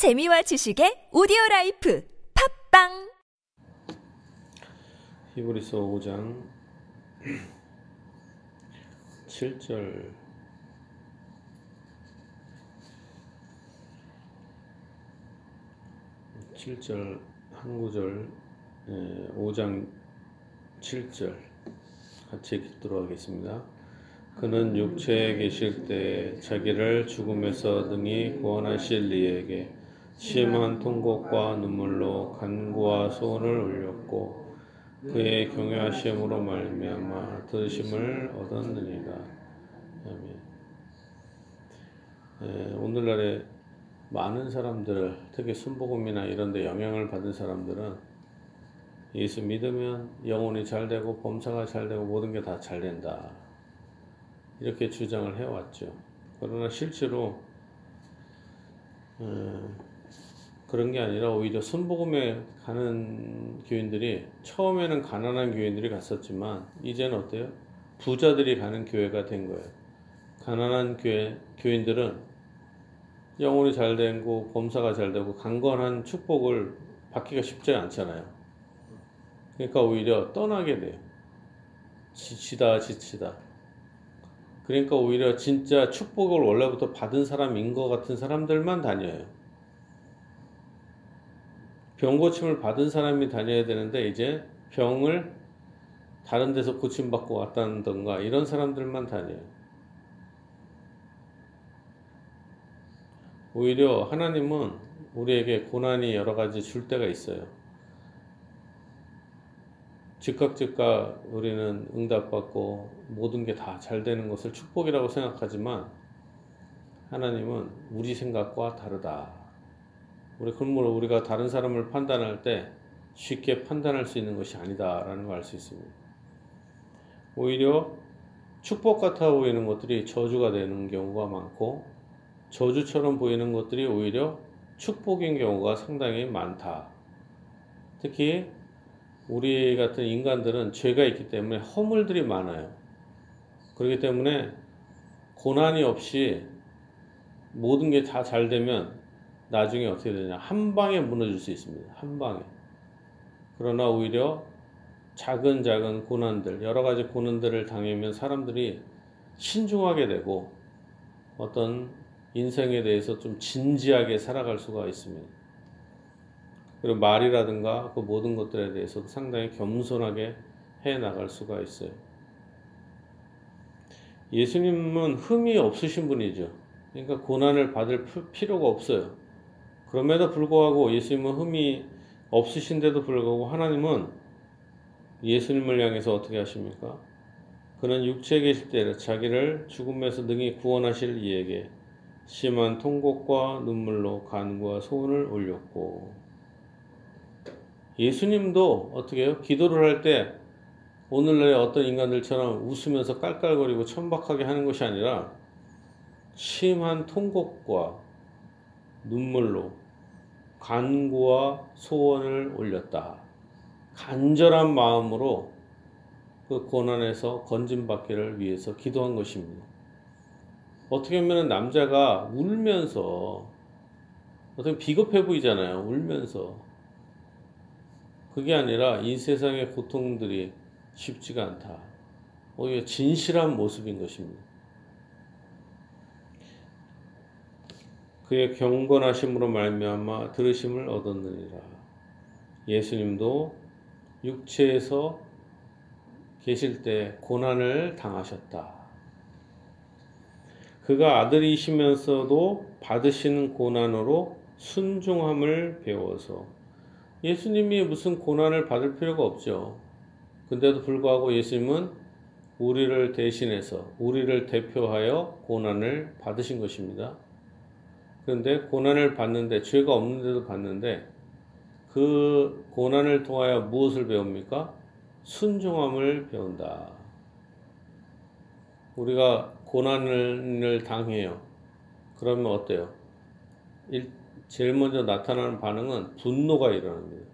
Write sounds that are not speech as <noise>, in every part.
재미와 지식의 오디오 라이프 팟빵 히브리서 5장 7절 7절 한 구절 5장 7절 같이 읽도록 하겠습니다. 그는 육체에 계실 때 자기를 죽음에서 능히 구원하실 이에게 심한 통곡과 눈물로 간구와 소원을 올렸고 그의 경외하심으로 말미암아 들으심을 얻었느니라. 아멘. 에, 오늘날에 많은 사람들, 특히 순복음이나 이런 데 영향을 받은 사람들은 예수 믿으면 영혼이 잘 되고 범사가 잘 되고 모든 게 다 잘 된다. 이렇게 주장을 해왔죠. 그러나 실제로 음, 그런 게 아니라 오히려 순복음에 가는 교인들이 처음에는 가난한 교인들이 갔었지만 이제는 어때요? 부자들이 가는 교회가 된 거예요. 가난한 교회 교인들은 영혼이 잘 되고 범사가 잘 되고 강건한 축복을 받기가 쉽지 않잖아요. 그러니까 오히려 떠나게 돼요. 지치다 지치다. 그러니까 오히려 진짜 축복을 원래부터 받은 사람인 것 같은 사람들만 다녀요. 병 고침을 받은 사람이 다녀야 되는데 이제 병을 다른 데서 고침받고 왔다던가 이런 사람들만 다녀요. 오히려 하나님은 우리에게 고난이 여러 가지 줄 때가 있어요. 즉각 즉각 우리는 응답받고 모든 게 다 잘 되는 것을 축복이라고 생각하지만 하나님은 우리 생각과 다르다. 우리 그러므로 우리가 다른 사람을 판단할 때 쉽게 판단할 수 있는 것이 아니다라는 걸 알 수 있습니다. 오히려 축복 같아 보이는 것들이 저주가 되는 경우가 많고 저주처럼 보이는 것들이 오히려 축복인 경우가 상당히 많다. 특히 우리 같은 인간들은 죄가 있기 때문에 허물들이 많아요. 그렇기 때문에 고난이 없이 모든 게 다 잘 되면 나중에 어떻게 되냐. 한 방에 무너질 수 있습니다. 한 방에. 그러나 오히려 작은 작은 고난들, 여러 가지 고난들을 당하면 사람들이 신중하게 되고 어떤 인생에 대해서 좀 진지하게 살아갈 수가 있습니다. 그리고 말이라든가 그 모든 것들에 대해서도 상당히 겸손하게 해 나갈 수가 있어요. 예수님은 흠이 없으신 분이죠. 그러니까 고난을 받을 필요가 없어요. 그럼에도 불구하고 예수님은 흠이 없으신데도 불구하고 하나님은 예수님을 향해서 어떻게 하십니까? 그는 육체에 계실 때 자기를 죽음에서 능히 구원하실 이에게 심한 통곡과 눈물로 간구와 소원을 올렸고 예수님도 어떻게 해요? 기도를 할 때 오늘날의 어떤 인간들처럼 웃으면서 깔깔거리고 천박하게 하는 것이 아니라 심한 통곡과 눈물로 간구와 소원을 올렸다. 간절한 마음으로 그 고난에서 건진받기를 위해서 기도한 것입니다. 어떻게 보면 남자가 울면서 어떻게 비겁해 보이잖아요. 울면서. 그게 아니라 이 세상의 고통들이 쉽지가 않다. 오히려 진실한 모습인 것입니다. 그의 경건하심으로 말미암아 들으심을 얻었느니라. 예수님도 육체에서 계실 때 고난을 당하셨다. 그가 아들이시면서도 받으시는 고난으로 순종함을 배워서 예수님이 무슨 고난을 받을 필요가 없죠. 근데도 불구하고 예수님은 우리를 대신해서 우리를 대표하여 고난을 받으신 것입니다. 그런데 고난을 받는데 죄가 없는데도 받는데 그 고난을 통하여 무엇을 배웁니까? 순종함을 배운다. 우리가 고난을 당해요. 그러면 어때요? 일, 제일 먼저 나타나는 반응은 분노가 일어납니다.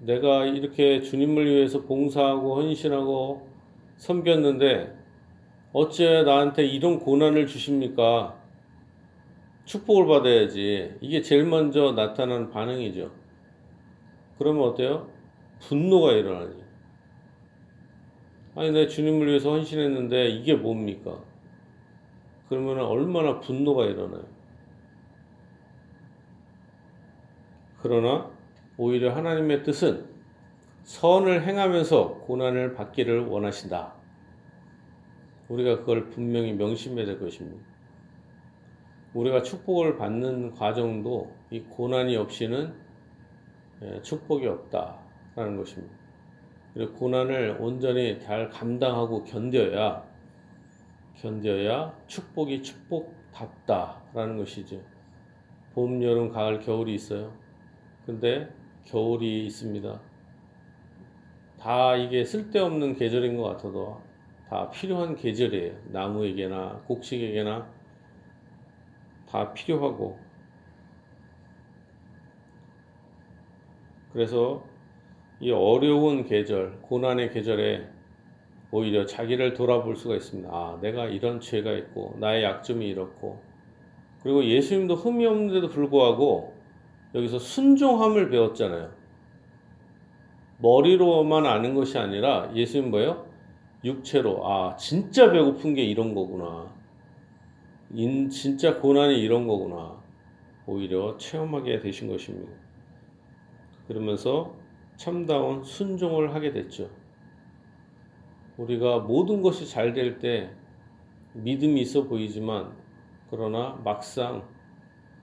내가 이렇게 주님을 위해서 봉사하고 헌신하고 섬겼는데 어째 나한테 이런 고난을 주십니까? 축복을 받아야지. 이게 제일 먼저 나타나는 반응이죠. 그러면 어때요? 분노가 일어나지. 아니, 내 주님을 위해서 헌신했는데 이게 뭡니까? 그러면 얼마나 분노가 일어나요. 그러나 오히려 하나님의 뜻은 선을 행하면서 고난을 받기를 원하신다. 우리가 그걸 분명히 명심해야 될 것입니다. 우리가 축복을 받는 과정도 이 고난이 없이는 예, 축복이 없다라는 것입니다. 그리고 고난을 온전히 잘 감당하고 견뎌야 견뎌야 축복이 축복답다라는 것이죠. 봄, 여름, 가을, 겨울이 있어요. 근데 겨울이 있습니다. 다 이게 쓸데없는 계절인 것 같아도 다 필요한 계절이에요. 나무에게나 곡식에게나 다 필요하고 그래서 이 어려운 계절, 고난의 계절에 오히려 자기를 돌아볼 수가 있습니다. 아, 내가 이런 죄가 있고 나의 약점이 이렇고 그리고 예수님도 흠이 없는데도 불구하고 여기서 순종함을 배웠잖아요. 머리로만 아는 것이 아니라 예수님 뭐예요? 육체로 아 진짜 배고픈 게 이런 거구나. 인, 진짜 고난이 이런 거구나. 오히려 체험하게 되신 것입니다. 그러면서 참다운 순종을 하게 됐죠. 우리가 모든 것이 잘 될 때 믿음이 있어 보이지만 그러나 막상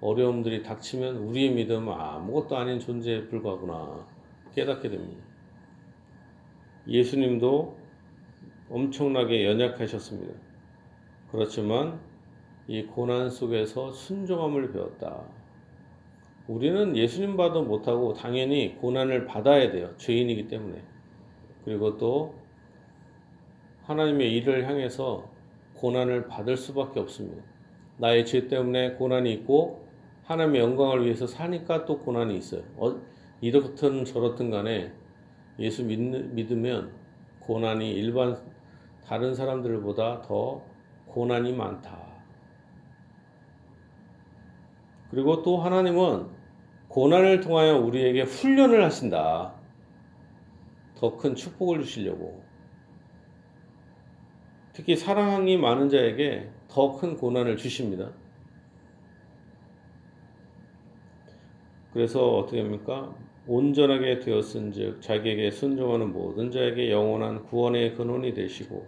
어려움들이 닥치면 우리의 믿음은 아무것도 아닌 존재에 불과하구나 깨닫게 됩니다. 예수님도 엄청나게 연약하셨습니다. 그렇지만 이 고난 속에서 순종함을 배웠다. 우리는 예수님 봐도 못하고 당연히 고난을 받아야 돼요. 죄인이기 때문에. 그리고 또 하나님의 일을 향해서 고난을 받을 수밖에 없습니다. 나의 죄 때문에 고난이 있고 하나님의 영광을 위해서 사니까 또 고난이 있어요. 어, 이렇든 저렇든 간에 예수 믿, 믿으면 고난이 일반 다른 사람들보다 더 고난이 많다. 그리고 또 하나님은 고난을 통하여 우리에게 훈련을 하신다. 더 큰 축복을 주시려고. 특히 사랑이 많은 자에게 더 큰 고난을 주십니다. 그래서 어떻게 합니까? 온전하게 되었은즉 자기에게 순종하는 모든 자에게 영원한 구원의 근원이 되시고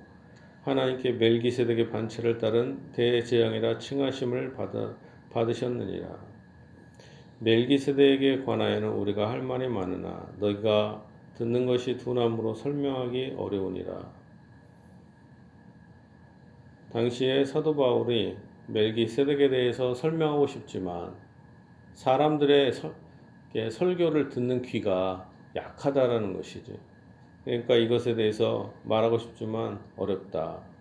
하나님께 멜기세덱의 반체를 따른 대재앙이라 칭하심을 받아, 받으셨느니라. 멜기세덱에 관하여는 우리가 할 말이 많으나 너희가 듣는 것이 두나무로 설명하기 어려우니라. 당시에 사도 바울이 멜기세덱에 대해서 설명하고 싶지만 사람들의 설, 설교를 듣는 귀가 약하다라는 것이지. 그러니까 이것에 대해서 말하고 싶지만 어렵다.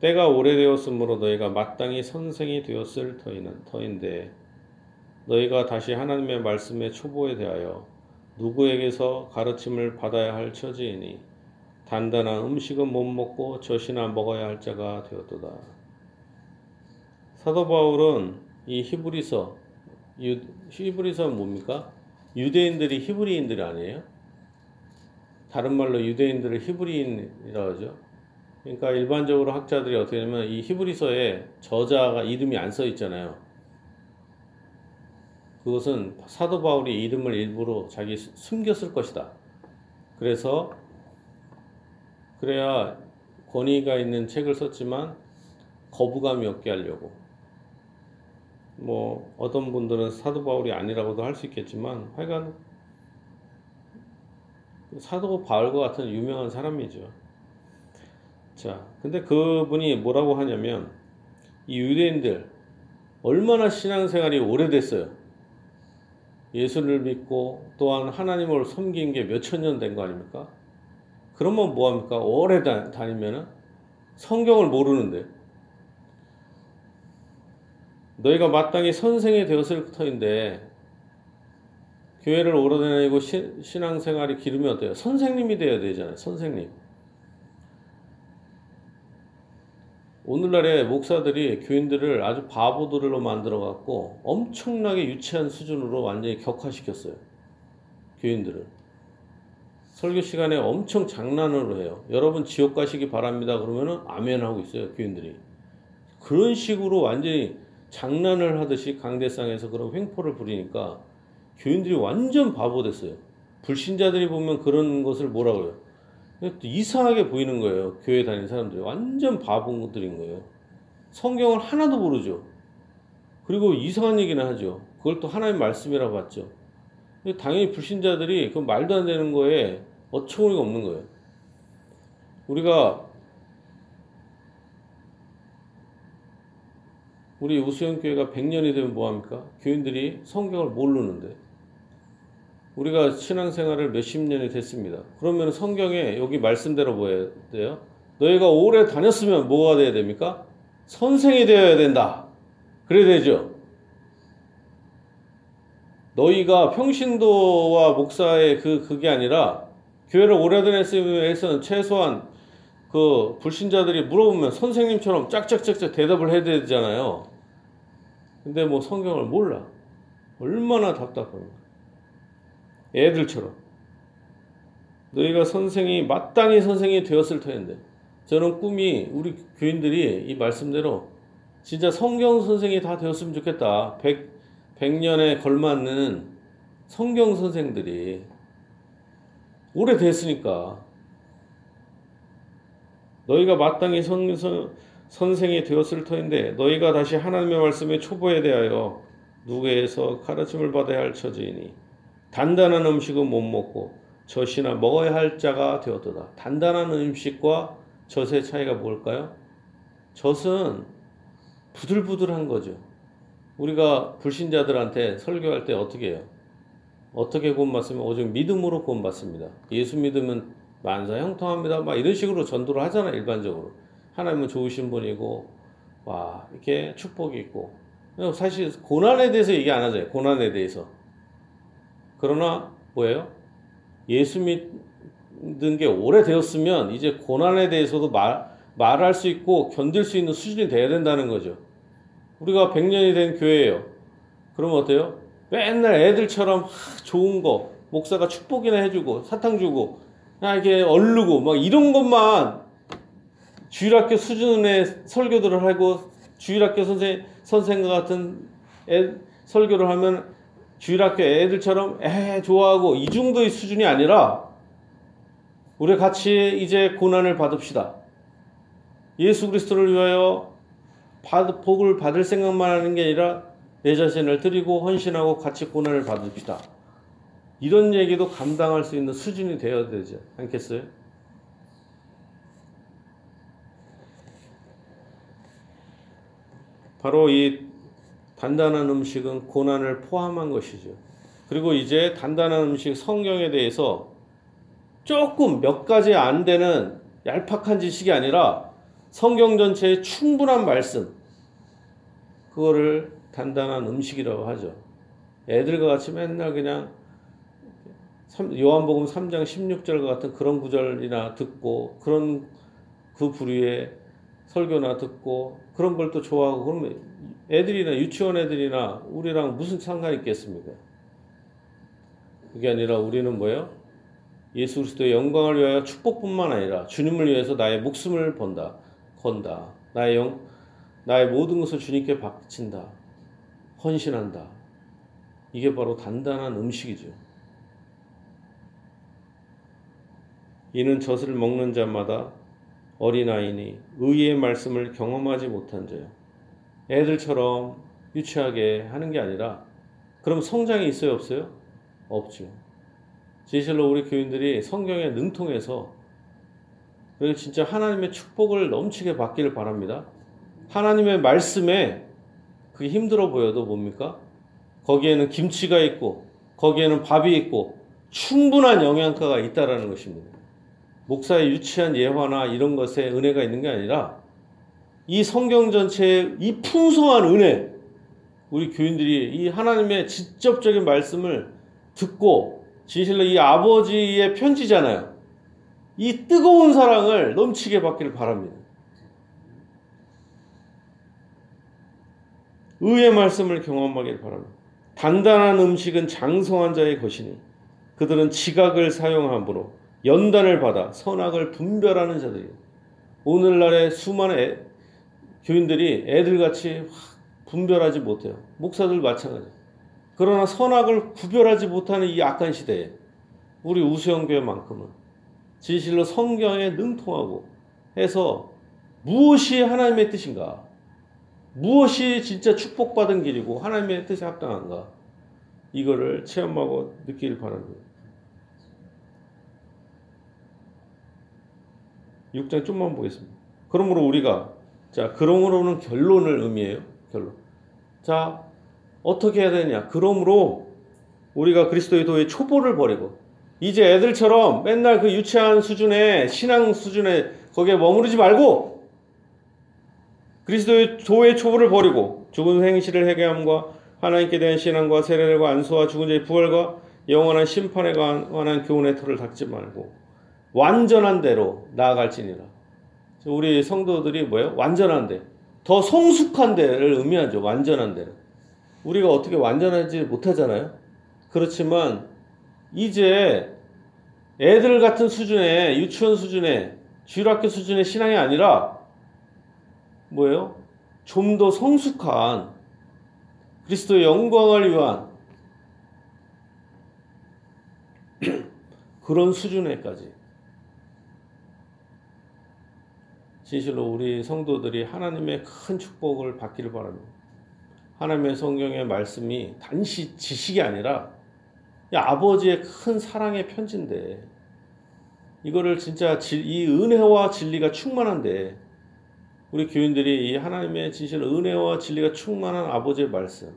때가 오래되었으므로 너희가 마땅히 선생이 되었을 터이는 터인데 너희가 다시 하나님의 말씀의 초보에 대하여 누구에게서 가르침을 받아야 할 처지이니 단단한 음식은 못 먹고 젖이나 먹어야 할 자가 되었도다. 사도 바울은 이 히브리서 유, 히브리서는 뭡니까? 유대인들이 히브리인들 아니에요? 다른 말로 유대인들을 히브리인이라고 하죠. 그러니까 일반적으로 학자들이 어떻게 하냐면 이 히브리서에 저자가 이름이 안 써 있잖아요. 그것은 사도 바울이 이름을 일부러 자기 숨겼을 것이다. 그래서 그래야 권위가 있는 책을 썼지만 거부감이 없게 하려고. 뭐 어떤 분들은 사도 바울이 아니라고도 할 수 있겠지만 하여간 사도 바울과 같은 유명한 사람이죠. 자, 근데 그분이 뭐라고 하냐면 이 유대인들 얼마나 신앙생활이 오래됐어요. 예수를 믿고 또한 하나님을 섬긴 게 몇 천 년 된 거 아닙니까? 그러면 뭐합니까? 오래 다니면은 성경을 모르는데 너희가 마땅히 선생이 되었을 터인데 교회를 오래 다니고 신앙생활이 기르면 어때요? 선생님이 되어야 되잖아요. 선생님. 오늘날의 목사들이 교인들을 아주 바보들로 만들어 갖고 엄청나게 유치한 수준으로 완전히 격화시켰어요. 교인들을. 설교 시간에 엄청 장난으로 해요. 여러분 지옥 가시기 바랍니다. 그러면은 아멘 하고 있어요. 교인들이. 그런 식으로 완전히 장난을 하듯이 강대상에서 그런 횡포를 부리니까 교인들이 완전 바보 됐어요. 불신자들이 보면 그런 것을 뭐라 그래요? 이상하게 보이는 거예요. 교회 다니는 사람들이. 완전 바보들인 거예요. 성경을 하나도 모르죠. 그리고 이상한 얘기나 하죠. 그걸 또 하나님 말씀이라고 봤죠. 당연히 불신자들이 그 말도 안 되는 거에 어처구니가 없는 거예요. 우리가 우리 우수영 교회가 100년이 되면 뭐합니까? 교인들이 성경을 모르는데 우리가 신앙생활을 몇십 년이 됐습니다. 그러면 성경에 여기 말씀대로 뭐 돼요? 너희가 오래 다녔으면 뭐가 돼야 됩니까? 선생이 되어야 된다. 그래야 되죠. 너희가 평신도와 목사의 그 그게 아니라 교회를 오래 다녔으면 최소한 그 불신자들이 물어보면 선생님처럼 짝짝짝짝 대답을 해야 되잖아요. 근데 뭐 성경을 몰라. 얼마나 답답합니까? 애들처럼. 너희가 선생이 마땅히 선생이 되었을 터인데 저는 꿈이 우리 교인들이 이 말씀대로 진짜 성경 선생이 다 되었으면 좋겠다. 100, 100년에 걸맞는 성경 선생들이 오래됐으니까 너희가 마땅히 선, 선, 선생이 되었을 터인데 너희가 다시 하나님의 말씀에 초보에 대하여 누구에서 가르침을 받아야 할 처지이니 단단한 음식은 못 먹고 젖이나 먹어야 할 자가 되었도다. 단단한 음식과 젖의 차이가 뭘까요? 젖은 부들부들한 거죠. 우리가 불신자들한테 설교할 때 어떻게 해요? 어떻게 구원받으면 오직 믿음으로 구원받습니다. 예수 믿으면 만사 형통합니다. 막 이런 식으로 전도를 하잖아요, 일반적으로. 하나님은 좋으신 분이고, 와, 이렇게 축복이 있고. 사실 고난에 대해서 얘기 안 하잖아요, 고난에 대해서. 그러나 뭐예요? 예수 믿는 게 오래되었으면 이제 고난에 대해서도 말, 말할 수 있고 견딜 수 있는 수준이 돼야 된다는 거죠. 우리가 100년이 된 교회예요. 그러면 어때요? 맨날 애들처럼 좋은 거, 목사가 축복이나 해주고, 사탕 주고, 이렇게 얼르고, 막 이런 것만 주일학교 수준의 설교들을 하고, 주일학교 선생, 선생과 같은 애, 설교를 하면 주일학교 애들처럼 에 좋아하고 이 정도의 수준이 아니라 우리 같이 이제 고난을 받읍시다. 예수 그리스도를 위하여 받, 복을 받을 생각만 하는 게 아니라 내 자신을 드리고 헌신하고 같이 고난을 받읍시다. 이런 얘기도 감당할 수 있는 수준이 되어야 되지 않겠어요? 바로 이 단단한 음식은 고난을 포함한 것이죠. 그리고 이제 단단한 음식 성경에 대해서 조금 몇 가지 안 되는 얄팍한 지식이 아니라 성경 전체의 충분한 말씀, 그거를 단단한 음식이라고 하죠. 애들과 같이 맨날 그냥 요한복음 3장 16절과 같은 그런 구절이나 듣고 그런 그 부류의 설교나 듣고 그런 걸 또 좋아하고 그러면 애들이나 유치원 애들이나 우리랑 무슨 상관이 있겠습니까? 그게 아니라 우리는 뭐예요? 예수 그리스도의 영광을 위하여 축복뿐만 아니라 주님을 위해서 나의 목숨을 번다, 건다. 나의 영, 나의 모든 것을 주님께 바친다. 헌신한다. 이게 바로 단단한 음식이죠. 이는 젖을 먹는 자마다 어린아이니 의의 말씀을 경험하지 못한 자요. 애들처럼 유치하게 하는 게 아니라 그럼 성장이 있어요 없어요? 없죠. 진실로 우리 교인들이 성경에 능통해서 그리고 진짜 하나님의 축복을 넘치게 받기를 바랍니다. 하나님의 말씀에 그게 힘들어 보여도 뭡니까? 거기에는 김치가 있고 거기에는 밥이 있고 충분한 영양가가 있다라는 것입니다. 목사의 유치한 예화나 이런 것에 은혜가 있는 게 아니라 이 성경 전체의 이 풍성한 은혜, 우리 교인들이 이 하나님의 직접적인 말씀을 듣고 진실로 이 아버지의 편지잖아요. 이 뜨거운 사랑을 넘치게 받기를 바랍니다. 의의 말씀을 경험하길 바랍니다. 단단한 음식은 장성한 자의 것이니 그들은 지각을 사용함으로 연단을 받아 선악을 분별하는 자들이에요. 오늘날의 수많은 애, 교인들이 애들같이 분별하지 못해요. 목사들 마찬가지. 그러나 선악을 구별하지 못하는 이 악한 시대에 우리 우수영교회만큼은 진실로 성경에 능통하고 해서 무엇이 하나님의 뜻인가? 무엇이 진짜 축복받은 길이고 하나님의 뜻에 합당한가? 이거를 체험하고 느끼길 바랍니다. 6장 좀만 보겠습니다. 그러므로 우리가 자, 그러므로는 결론을 의미해요. 결론. 자, 어떻게 해야 되냐? 그러므로 우리가 그리스도의 도의 초보를 버리고 이제 애들처럼 맨날 그 유치한 수준의 신앙 수준에 거기에 머무르지 말고 그리스도의 도의 초보를 버리고 죽은 행실을 회개함과 하나님께 대한 신앙과 세례들과 안수와 죽은 자의 부활과 영원한 심판에 관한 교훈의 틀을 닦지 말고 완전한 대로 나아갈지니라. 우리 성도들이 뭐예요? 완전한 데. 더 성숙한 데를 의미하죠. 완전한 데를. 우리가 어떻게 완전하지 못하잖아요. 그렇지만 이제 애들 같은 수준의 유치원 수준의 주일학교 수준의 신앙이 아니라 뭐예요? 좀 더 성숙한 그리스도의 영광을 위한 <clears throat> 그런 수준에까지 진실로 우리 성도들이 하나님의 큰 축복을 받기를 바랍니다. 하나님의 성경의 말씀이 단시 지식이 아니라 아버지의 큰 사랑의 편지인데 이거를 진짜 이 은혜와 진리가 충만한데 우리 교인들이 이 하나님의 진실 은혜와 진리가 충만한 아버지의 말씀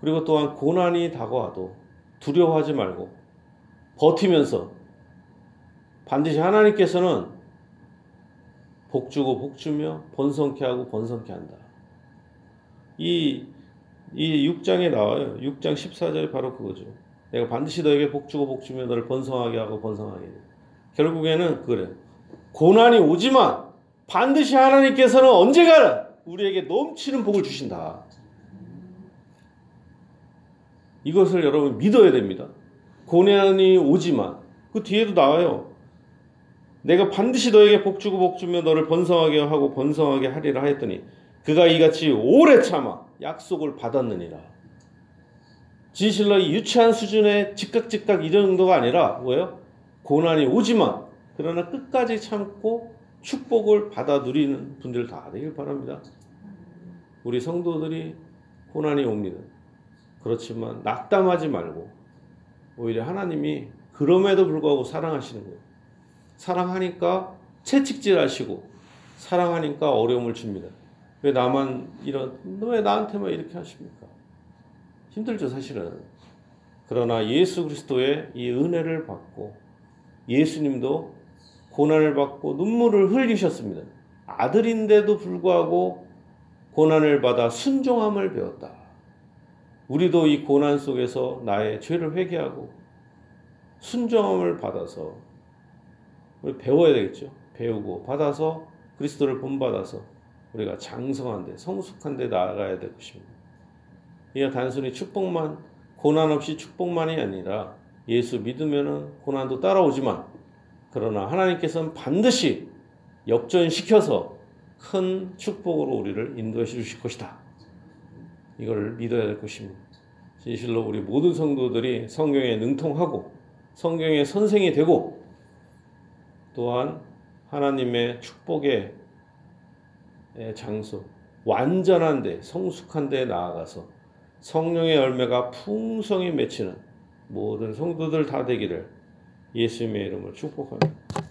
그리고 또한 고난이 다가와도 두려워하지 말고 버티면서 반드시 하나님께서는 복 주고 복 주며 번성케 하고 번성케 한다. 이, 이 6장에 나와요. 6장 14절이 바로 그거죠. 내가 반드시 너에게 복 주고 복 주며 너를 번성하게 하고 번성하게 해. 결국에는 그래. 고난이 오지만 반드시 하나님께서는 언제가 우리에게 넘치는 복을 주신다. 이것을 여러분 믿어야 됩니다. 고난이 오지만 그 뒤에도 나와요. 내가 반드시 너에게 복 주고 복 주며 너를 번성하게 하고 번성하게 하리라 하였더니 그가 이같이 오래 참아 약속을 받았느니라. 진실로 유치한 수준의 즉각즉각 이런 정도가 아니라 뭐예요? 고난이 오지만 그러나 끝까지 참고 축복을 받아 누리는 분들 다 되길 바랍니다. 우리 성도들이 고난이 옵니다. 그렇지만 낙담하지 말고 오히려 하나님이 그럼에도 불구하고 사랑하시는 거예요. 사랑하니까 채찍질 하시고 사랑하니까 어려움을 줍니다. 왜 나만 이런 왜 나한테만 이렇게 하십니까? 힘들죠 사실은. 그러나 예수 그리스도의 이 은혜를 받고 예수님도 고난을 받고 눈물을 흘리셨습니다. 아들인데도 불구하고 고난을 받아 순종함을 배웠다. 우리도 이 고난 속에서 나의 죄를 회개하고 순종함을 받아서 우리 배워야 되겠죠. 배우고 받아서 그리스도를 본받아서 우리가 장성한데 성숙한데 나아가야 될 것입니다. 이게 단순히 축복만 고난 없이 축복만이 아니라 예수 믿으면은 고난도 따라오지만 그러나 하나님께서는 반드시 역전시켜서 큰 축복으로 우리를 인도해 주실 것이다. 이걸 믿어야 될 것입니다. 진실로 우리 모든 성도들이 성경에 능통하고 성경의 선생이 되고 또한 하나님의 축복의 장소, 완전한 데, 성숙한 데 나아가서 성령의 열매가 풍성히 맺히는 모든 성도들 다 되기를 예수님의 이름으로 축복합니다.